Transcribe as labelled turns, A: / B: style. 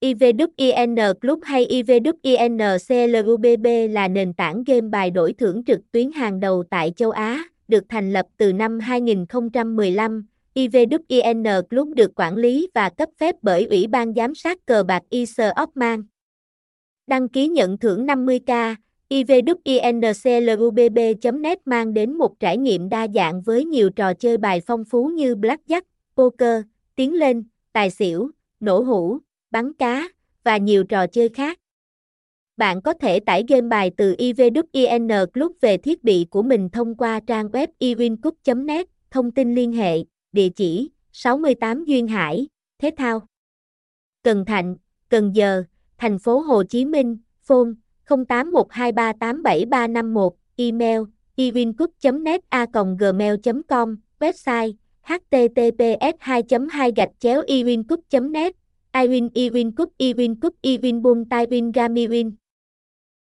A: IVWIN Club hay IVWIN CLUBB là nền tảng game bài đổi thưởng trực tuyến hàng đầu tại châu Á, được thành lập từ năm 2015. IVWIN Club được quản lý và cấp phép bởi Ủy ban Giám sát cờ bạc Isle of Đăng ký nhận thưởng 50k, IVWINCLUBB.net mang đến một trải nghiệm đa dạng với nhiều trò chơi bài phong phú như blackjack, poker, tiến lên, tài xỉu, nổ hũ, bắn cá, và nhiều trò chơi khác. Bạn có thể tải game bài từ IVWIN Club về thiết bị của mình thông qua trang web iwincup.net, thông tin liên hệ, địa chỉ 68 Duyên Hải, Thế Thao. Cần Thạnh, Cần Giờ, Thành phố Hồ Chí Minh, phone 0812387351, email iwincup.net a gmail.com, website https 2 2 gạch chéo iwincup net iwin iwin e cup e iwin cup e iwin boom, tai win gami win.